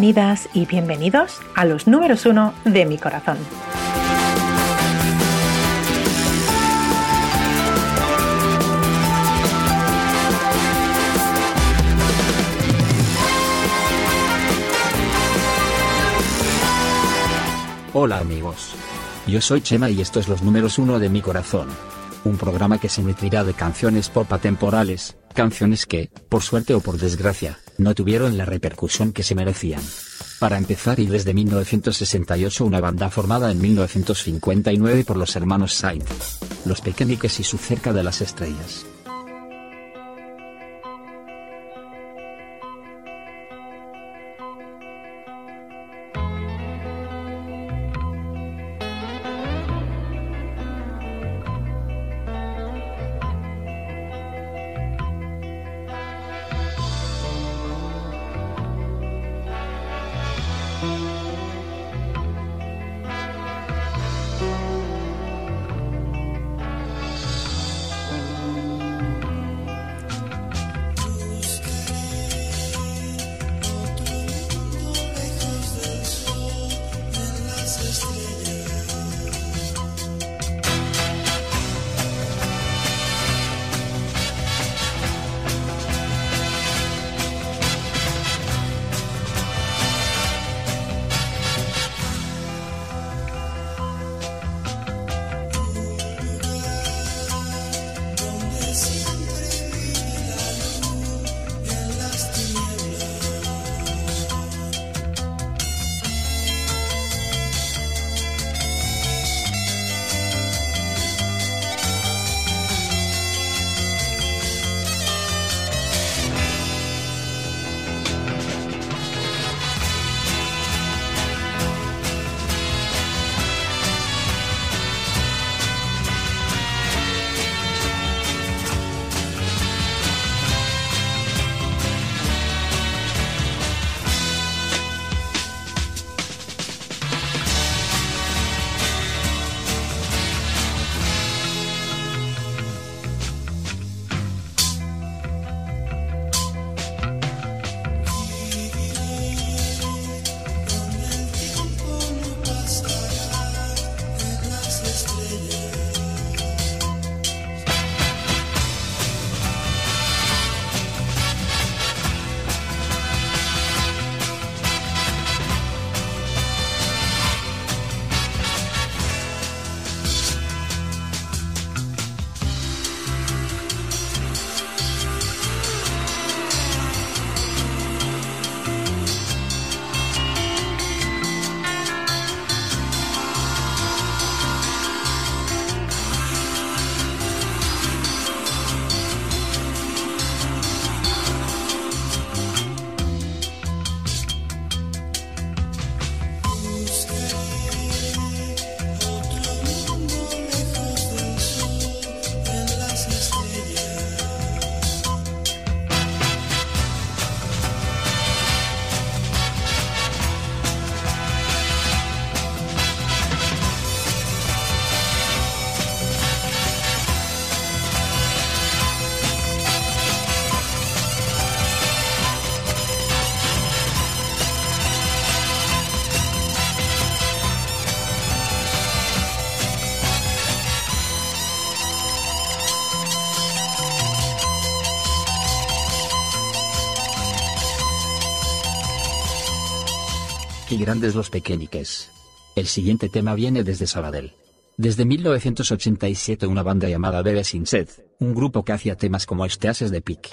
Bienvenidas y bienvenidos a los números uno de mi corazón. Hola amigos. Yo soy Chema y esto es los números uno de mi corazón. Un programa que se nutrirá de canciones pop atemporales, canciones que, por suerte o por desgracia, no tuvieron la repercusión que se merecían. Para empezar y desde 1968 una banda formada en 1959 por los hermanos Saint. Los Pequeñiques y su cerca de las estrellas. Grandes los pequeñiques. El siguiente tema viene desde Sabadell. Desde 1987 una banda llamada Bebe Sin Sed, un grupo que hacía temas como Esteases de Pic.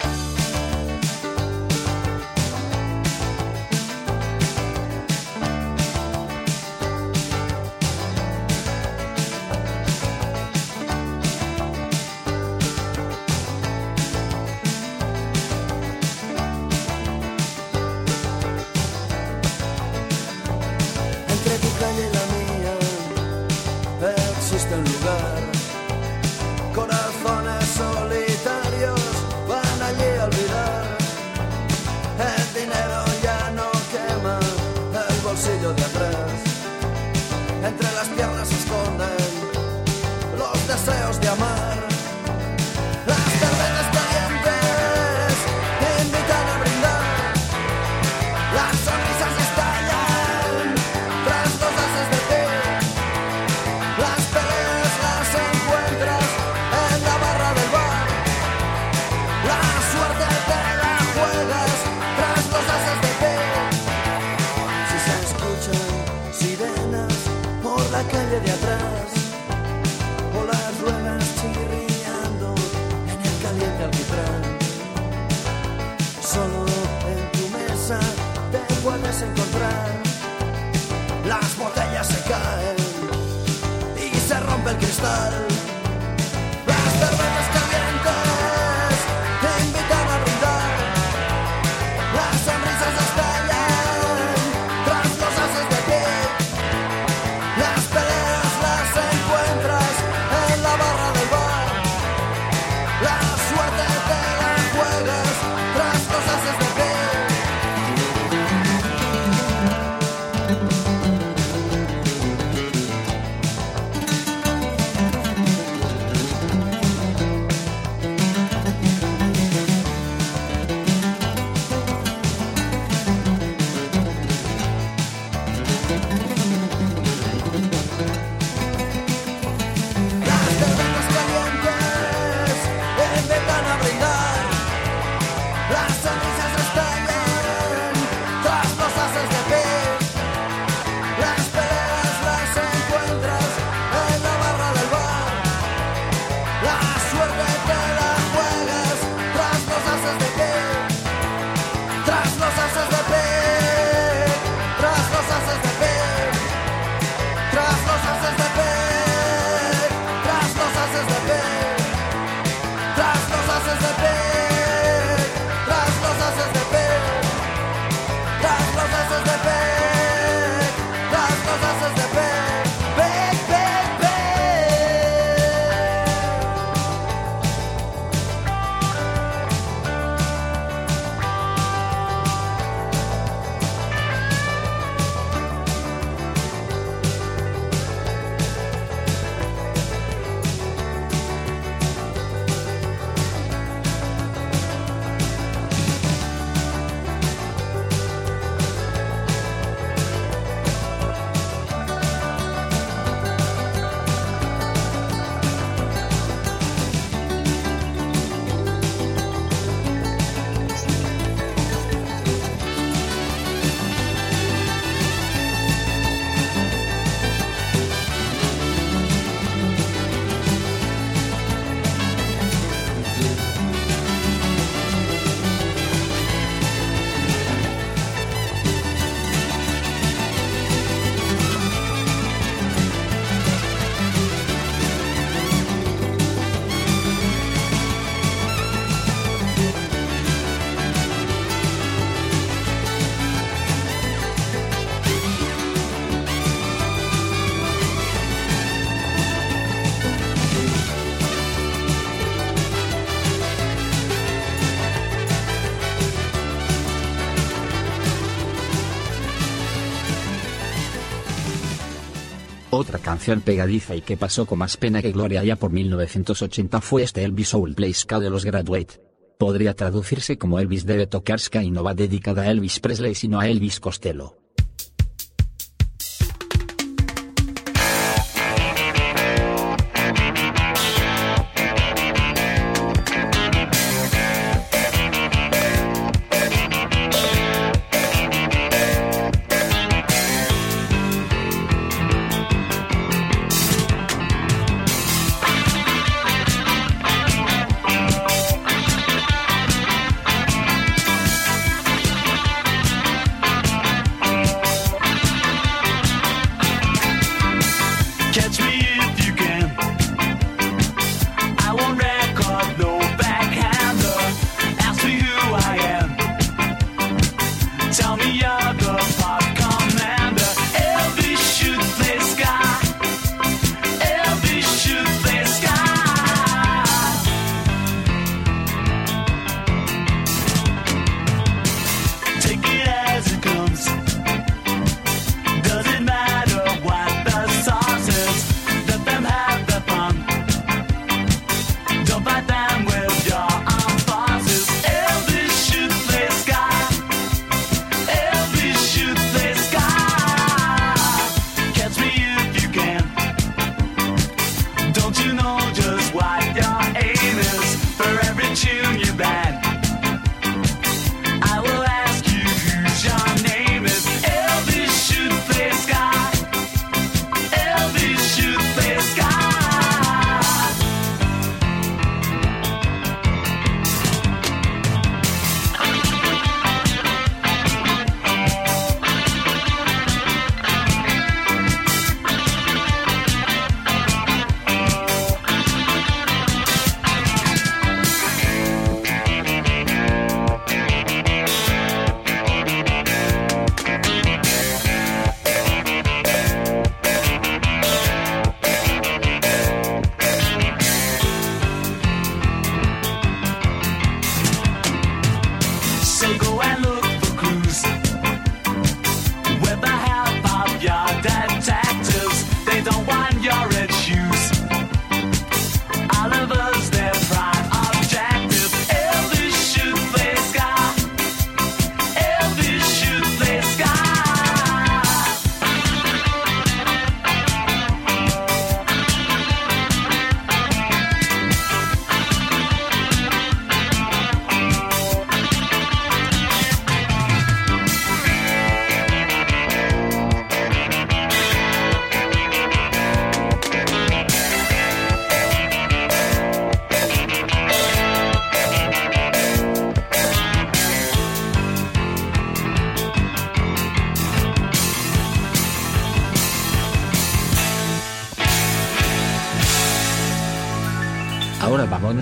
Otra canción pegadiza y que pasó con más pena que gloria ya por 1980 fue este Elvis Soul Ska de los Graduate. Podría traducirse como Elvis debe tocar Ska y no va dedicada a Elvis Presley sino a Elvis Costello.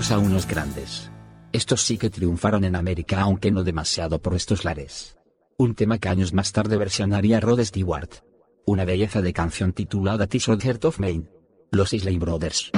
A unos grandes. Estos sí que triunfaron en América aunque no demasiado por estos lares. Un tema que años más tarde versionaría Rod Stewart. Una belleza de canción titulada T-shirt Heart of Maine. Los Islay Brothers.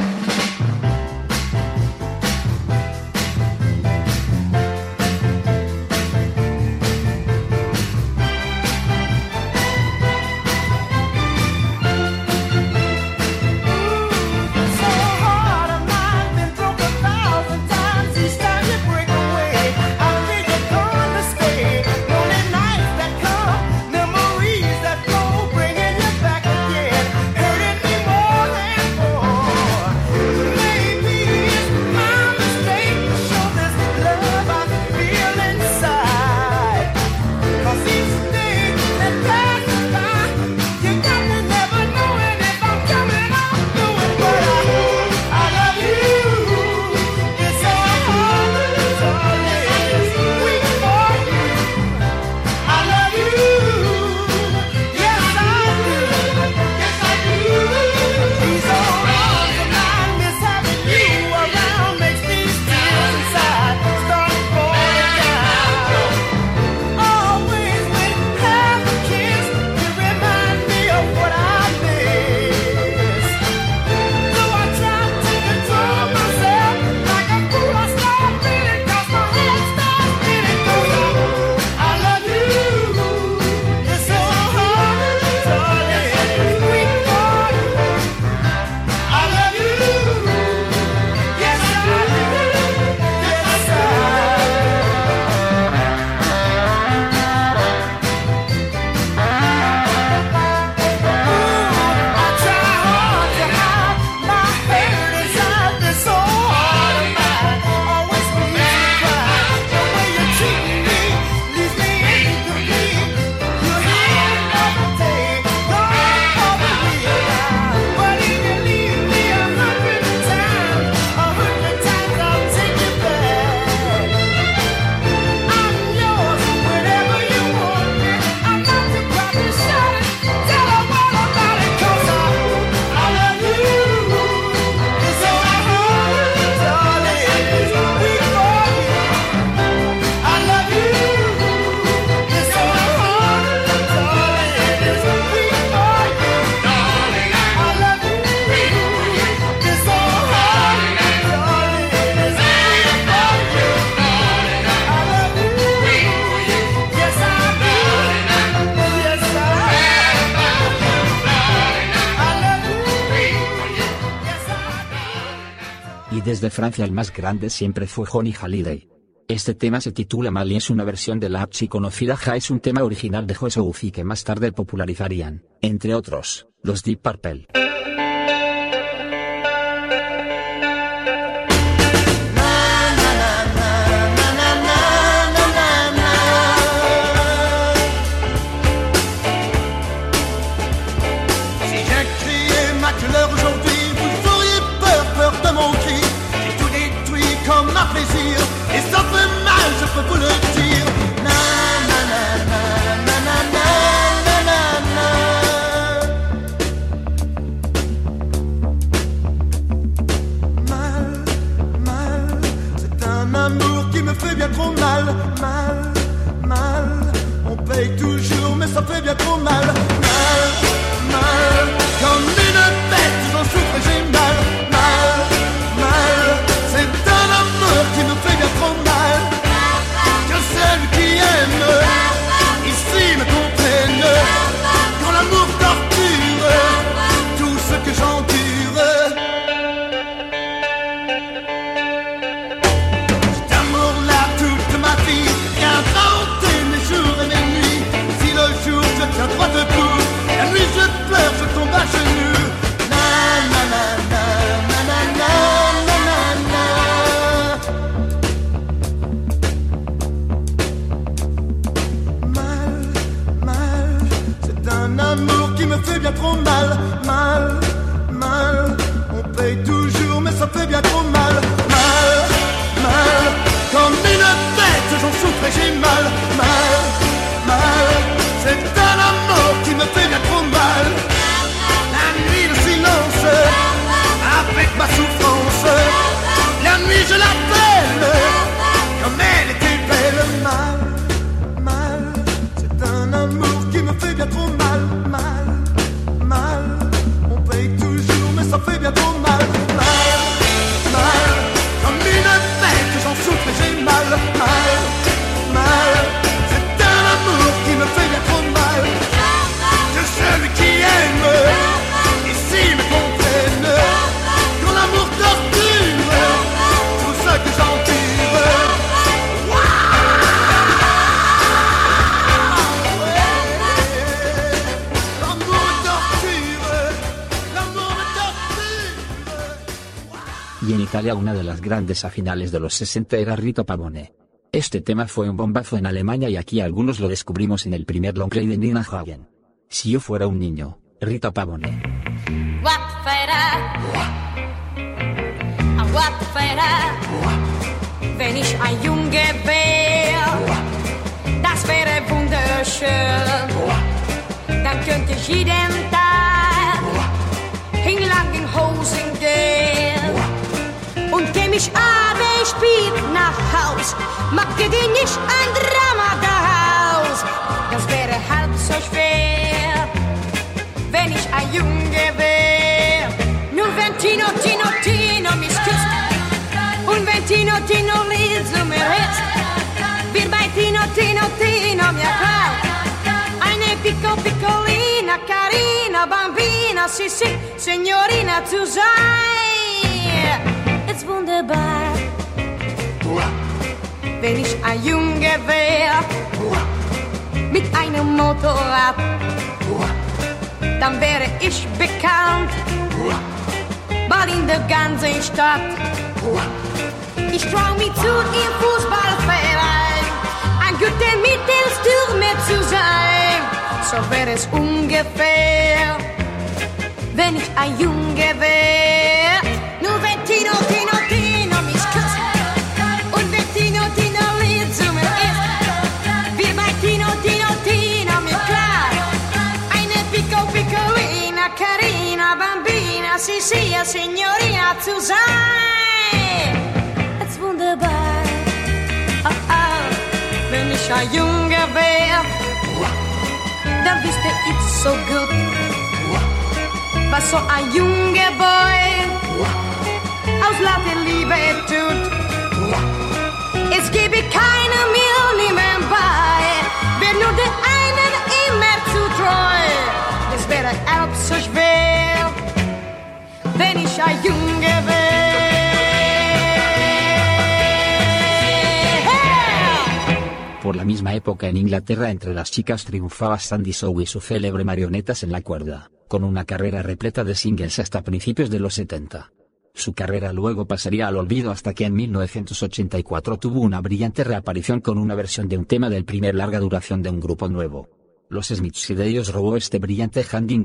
Francia el más grande siempre fue Johnny Halliday. Este tema se titula Mal y es una versión de la conocida Ja es un tema original de Joe South que más tarde popularizarían, entre otros, los Deep Purple. Italia una de las grandes a finales de los 60 era Rito Pavone. Este tema fue un bombazo en Alemania y aquí algunos lo descubrimos en el primer long play de Nina Hagen. Si yo fuera un niño, Rito Pavone. Ich abends spät nach Haus, machte dir nicht ein Drama daraus. Das wäre halb so schwer, wenn ich ein Junge wär. Nur wenn Tino, Tino, Tino mich küsst und wenn Tino, Tino lieb zu mir ist, wird bei Tino, Tino, Tino mir klar. Eine Pico, Piccolina, Carina, Bambina, sì, Signorina zu sein. Ist wunderbar, wenn ich ein Junge wär, mit einem Motorrad, dann wäre ich bekannt, bald in der ganzen Stadt. Ich trau mich zu im Fußballverein, ein guter Mittelstürmer zu sein. So wäre es ungefähr, wenn ich ein Junge wär. Sì, sì, Signorina sein. Ist wunderbar, ah, ah, wenn ich ein Junge wär, dann wüsste ich so gut, was so ein junger Boy aus lauter Liebe tut. Es gebe keine la misma época en Inglaterra entre las chicas triunfaba Sandy Shaw y su célebre Marionetas en la cuerda, con una carrera repleta de singles hasta principios de los 70. Su carrera luego pasaría al olvido hasta que en 1984 tuvo una brillante reaparición con una versión de un tema del primer larga duración de un grupo nuevo. Los Smiths y de ellos robó este brillante Hand in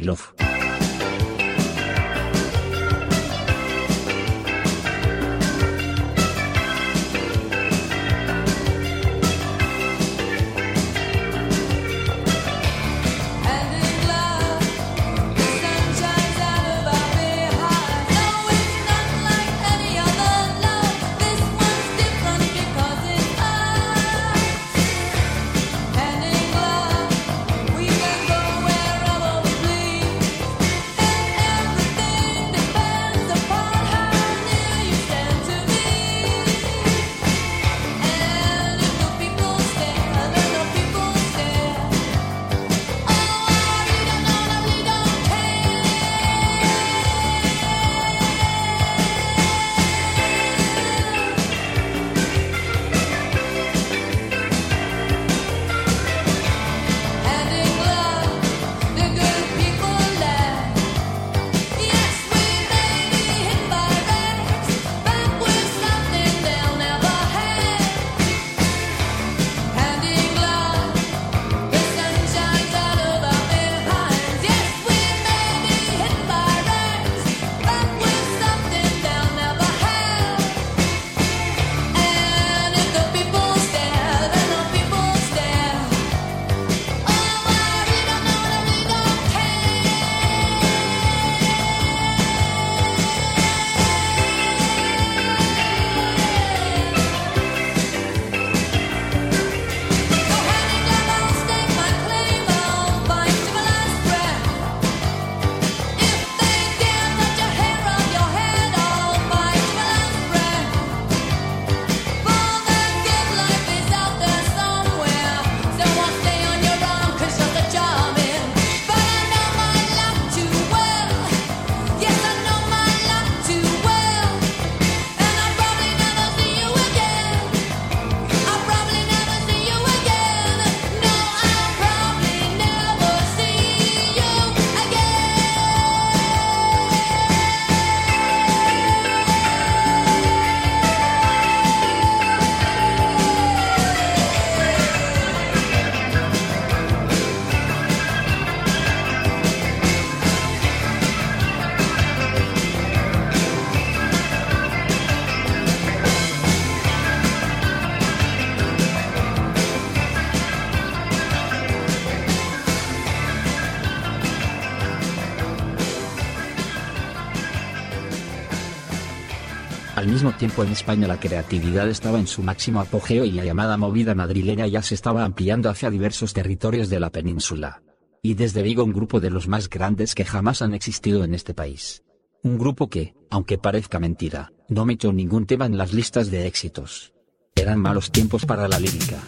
en España la creatividad estaba en su máximo apogeo y la llamada movida madrileña ya se estaba ampliando hacia diversos territorios de la península. Y desde Vigo un grupo de los más grandes que jamás han existido en este país. Un grupo que, aunque parezca mentira, no metió ningún tema en las listas de éxitos. Eran malos tiempos para la lírica.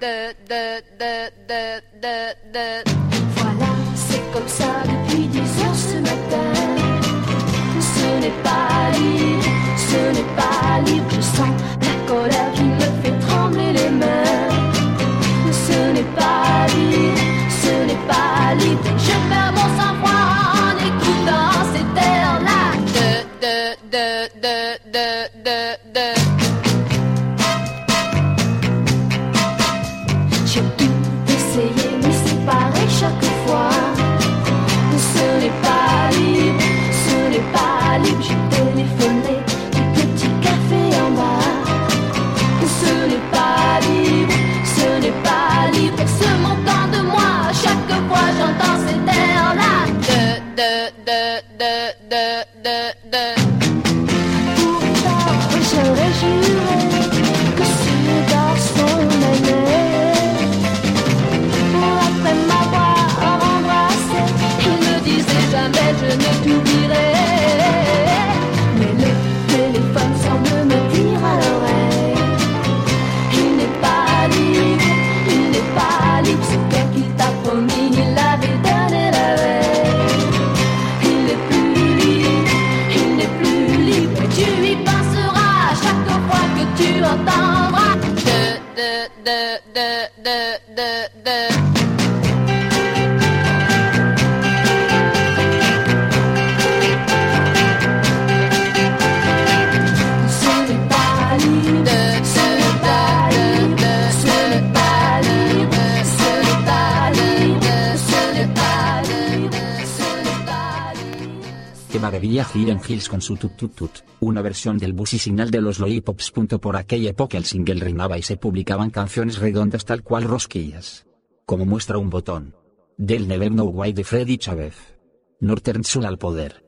de, de, de, de, de. Voilà, c'est comme ça Maravilla Hidden Hills con su tut tut tut, una versión del bus y signal de los lollipops. Por aquella época el single reinaba y se publicaban canciones redondas tal cual rosquillas. Como muestra un botón. Del Never Know Why de Freddy Chávez. Northern Soul al poder.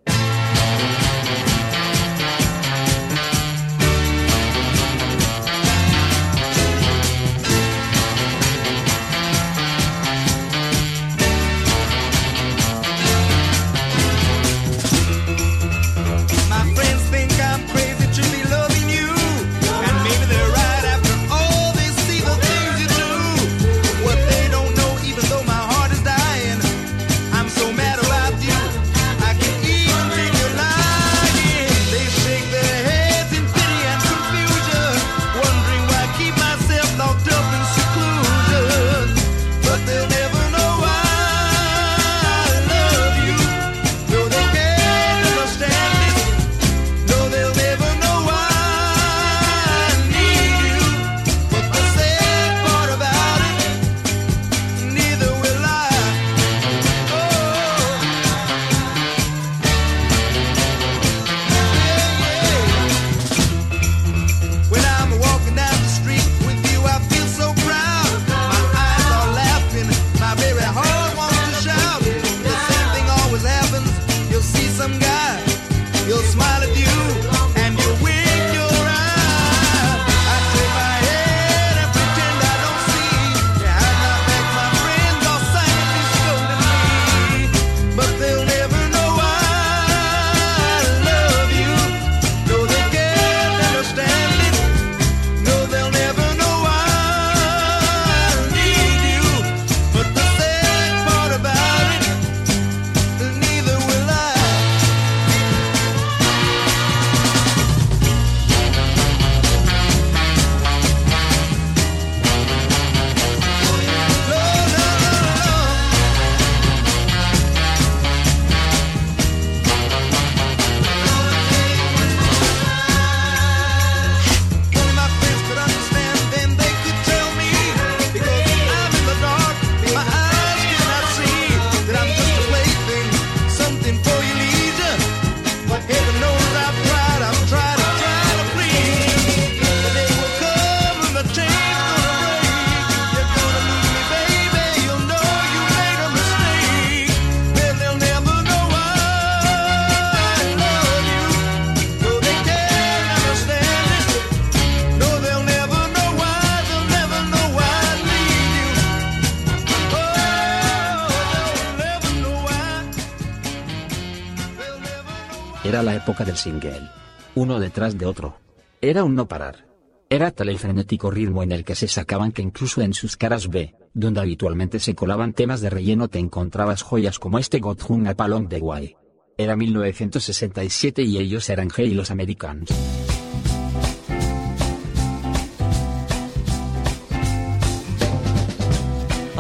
Del single. Uno detrás de otro. Era un no parar. Era tal el frenético ritmo en el que se sacaban que incluso en sus caras B, donde habitualmente se colaban temas de relleno te encontrabas joyas como este Got Hung Up Along the Way. Era 1967 y ellos eran G y los Americans.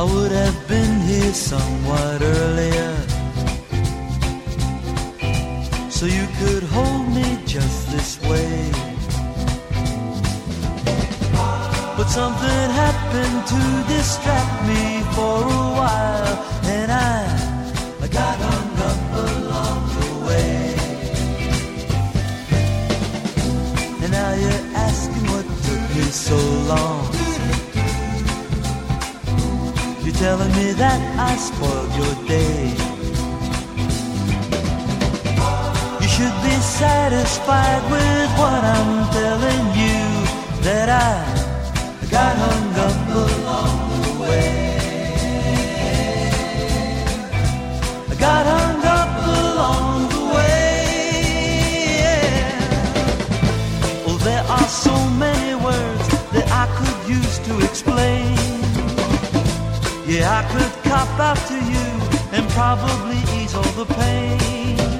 I would have been here somewhat earlier. So you could hold me just this way. But something happened to distract me for a while, and I, I got hung up along the way. And now you're asking what took me so long. You're telling me that I spoiled your day. Satisfied with what I'm telling you. That I got hung up along the way. I got hung up along the way. yeah. Oh, there are so many words that I could use to explain. Yeah, I could cop out to you and probably ease all the pain.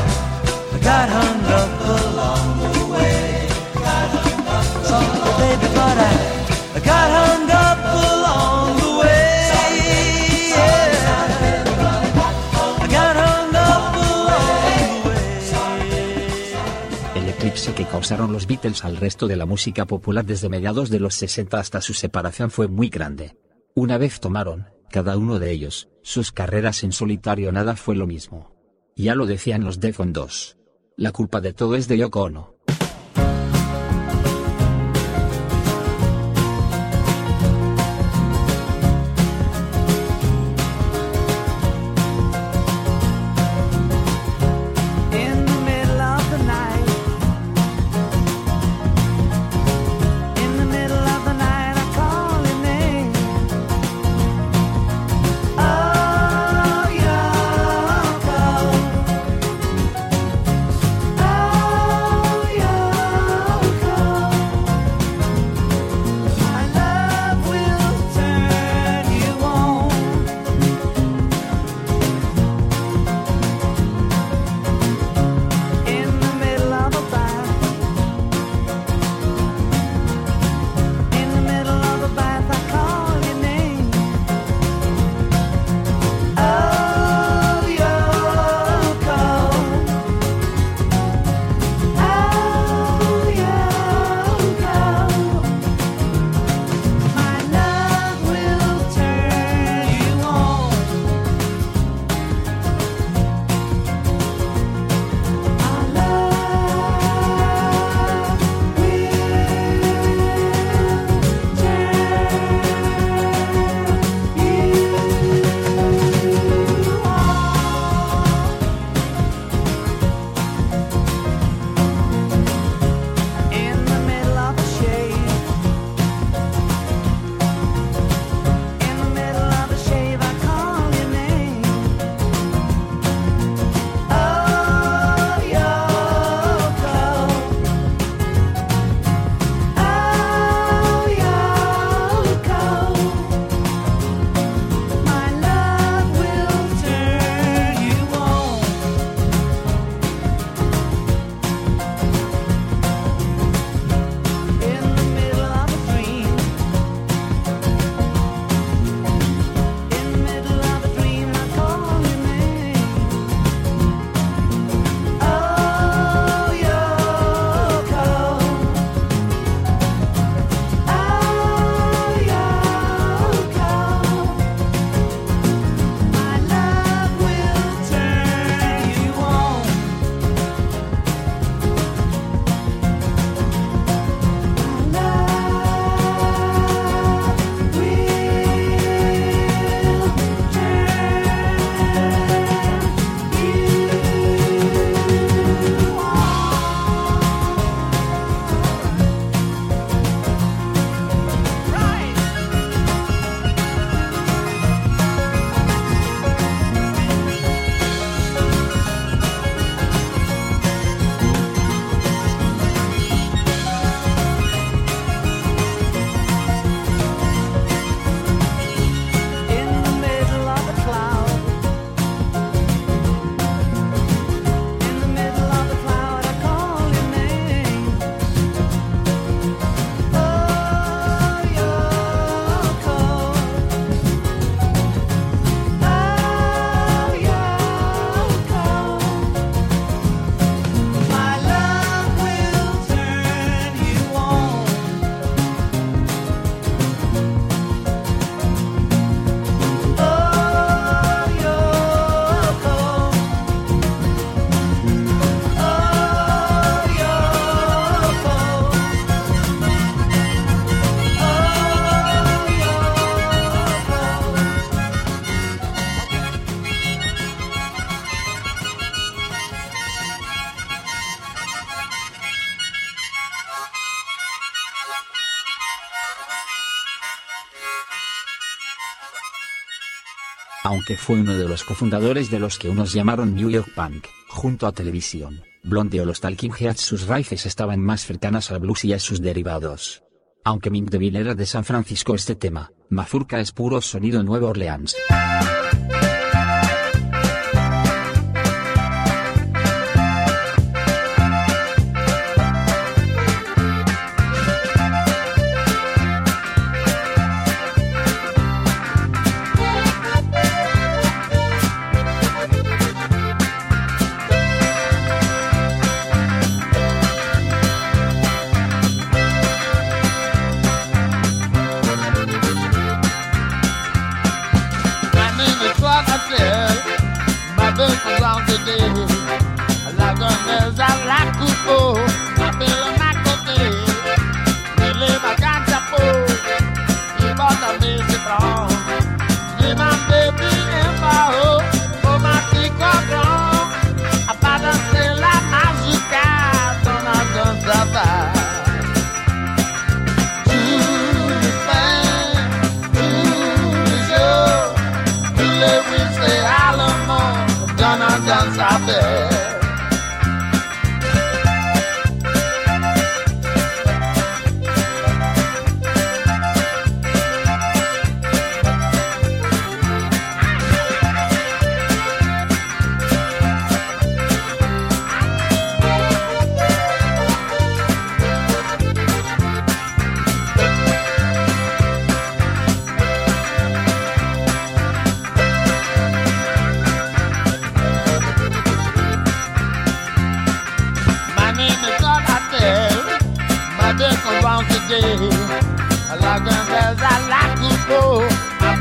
El eclipse que causaron los Beatles al resto de la música popular desde mediados de los 60 hasta su separación fue muy grande. Una vez tomaron, cada uno de ellos, sus carreras en solitario nada fue lo mismo. Ya lo decían los Defon 2. La culpa de todo es de Yoko Ono. aunque fue uno de los cofundadores de los que unos llamaron New York Punk, junto a televisión, Blondie o los Talking Heads sus raíces estaban más cercanas al blues y a sus derivados. Aunque Mick Deville era de San Francisco este tema, Mafurca es puro sonido Nueva Orleans.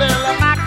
Alabama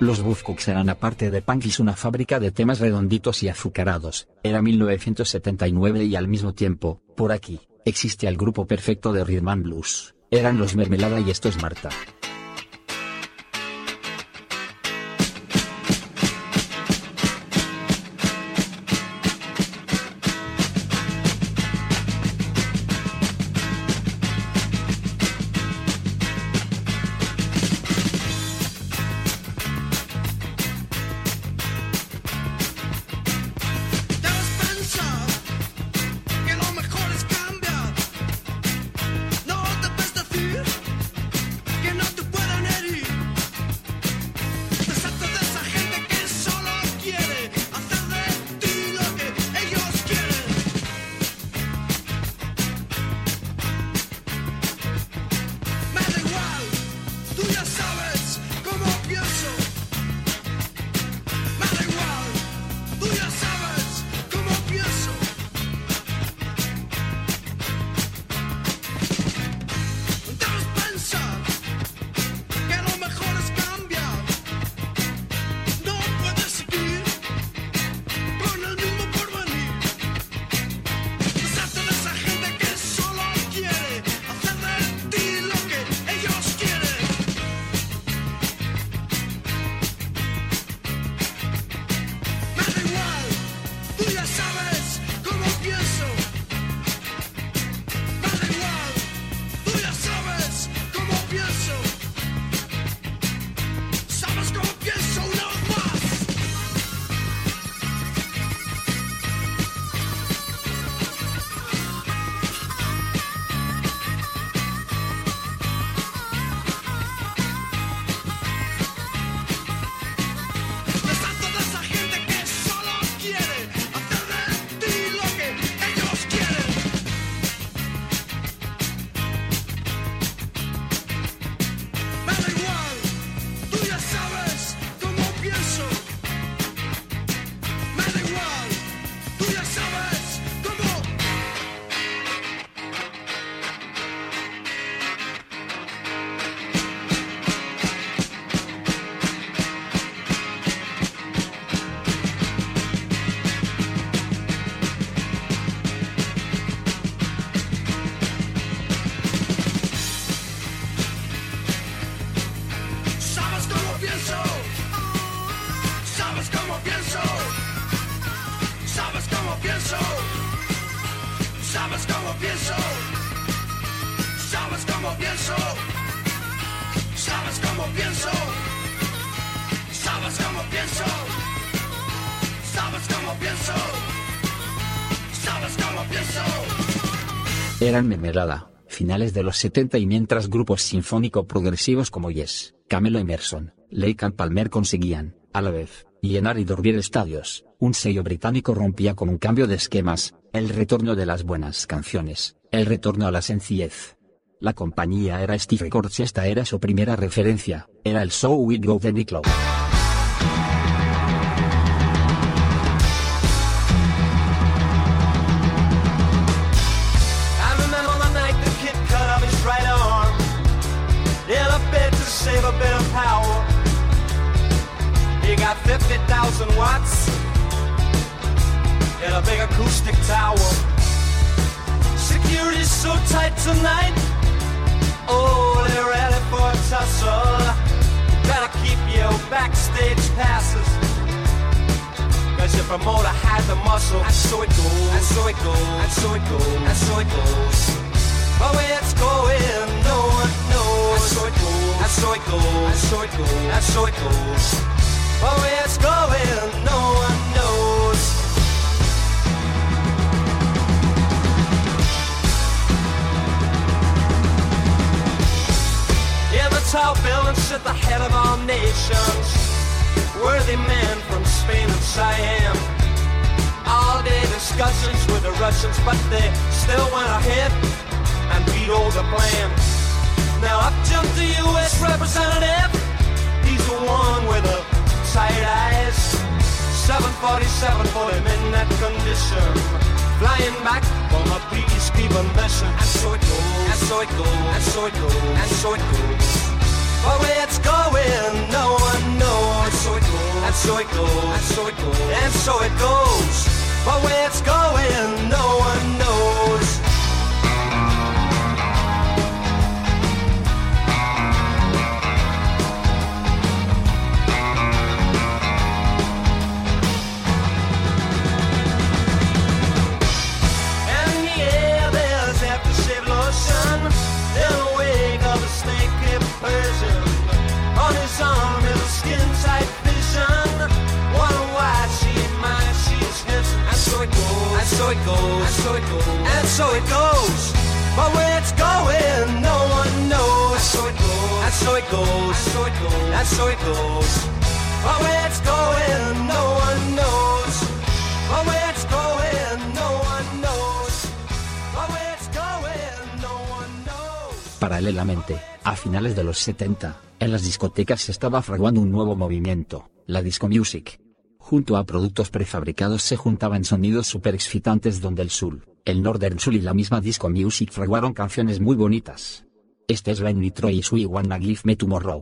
Los Buzzcocks eran aparte de Punkis una fábrica de temas redonditos y azucarados. Era 1979 y al mismo tiempo, por aquí, existe el grupo perfecto de Rhythm and Blues. Eran los Mermelada y esto es Marta. Eran Mermelada, finales de los 70 y mientras grupos sinfónico-progresivos como Yes, Camelo Emerson, Lake Palmer conseguían, a la vez, llenar y dormir estadios, un sello británico rompía con un cambio de esquemas, el retorno de las buenas canciones, el retorno a la sencillez. La compañía era Steve Records y esta era su primera referencia, era el So We Go de Nick Lowe. Big tower. Security's so tight tonight. Oh, they're ready for a tussle. Better keep your backstage passes. Cause your promoter had the muscle. And so it goes. And so it goes. And so it goes. And so it goes. But where it's going, no one knows. And so it goes. And so it goes. And so it goes. And so it goes. But where it's going, no one knows. Tall buildings sit the head of all nations. Worthy men from Spain and Siam. All day discussions with the Russians, but they still went ahead and vetoed the plan. Now up jumped the U.S. representative. He's the one with the tight eyes. 747 put him in that condition. Flying back from a peacekeeping mission. And so it goes. And so it goes. And so it goes. And so it goes. For where it's going, no one knows. And so it goes. And so it goes. And so it goes. And so it goes. For where it's going, no one knows. finales de los 70, en las discotecas se estaba fraguando un nuevo movimiento, la disco music. Junto a productos prefabricados se juntaban sonidos super excitantes donde el soul, el northern soul y la misma disco music fraguaron canciones muy bonitas. Este es Ren Nitro y Sui Wanna Give Me Tomorrow.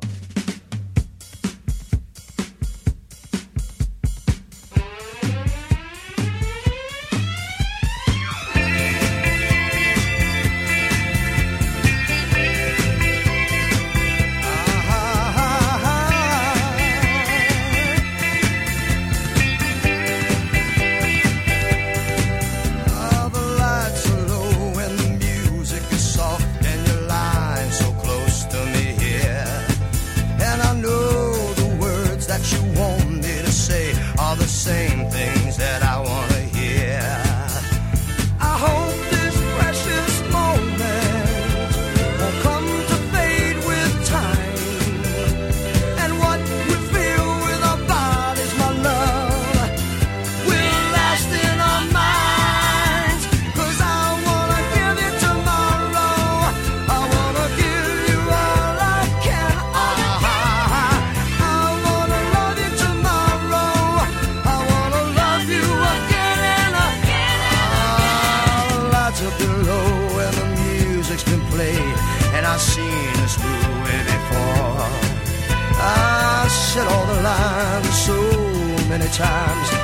times.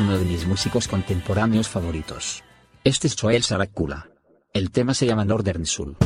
uno de mis músicos contemporáneos favoritos. Este es Joel Saracula. El tema se llama Northern Soul.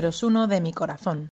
números uno de mi corazón.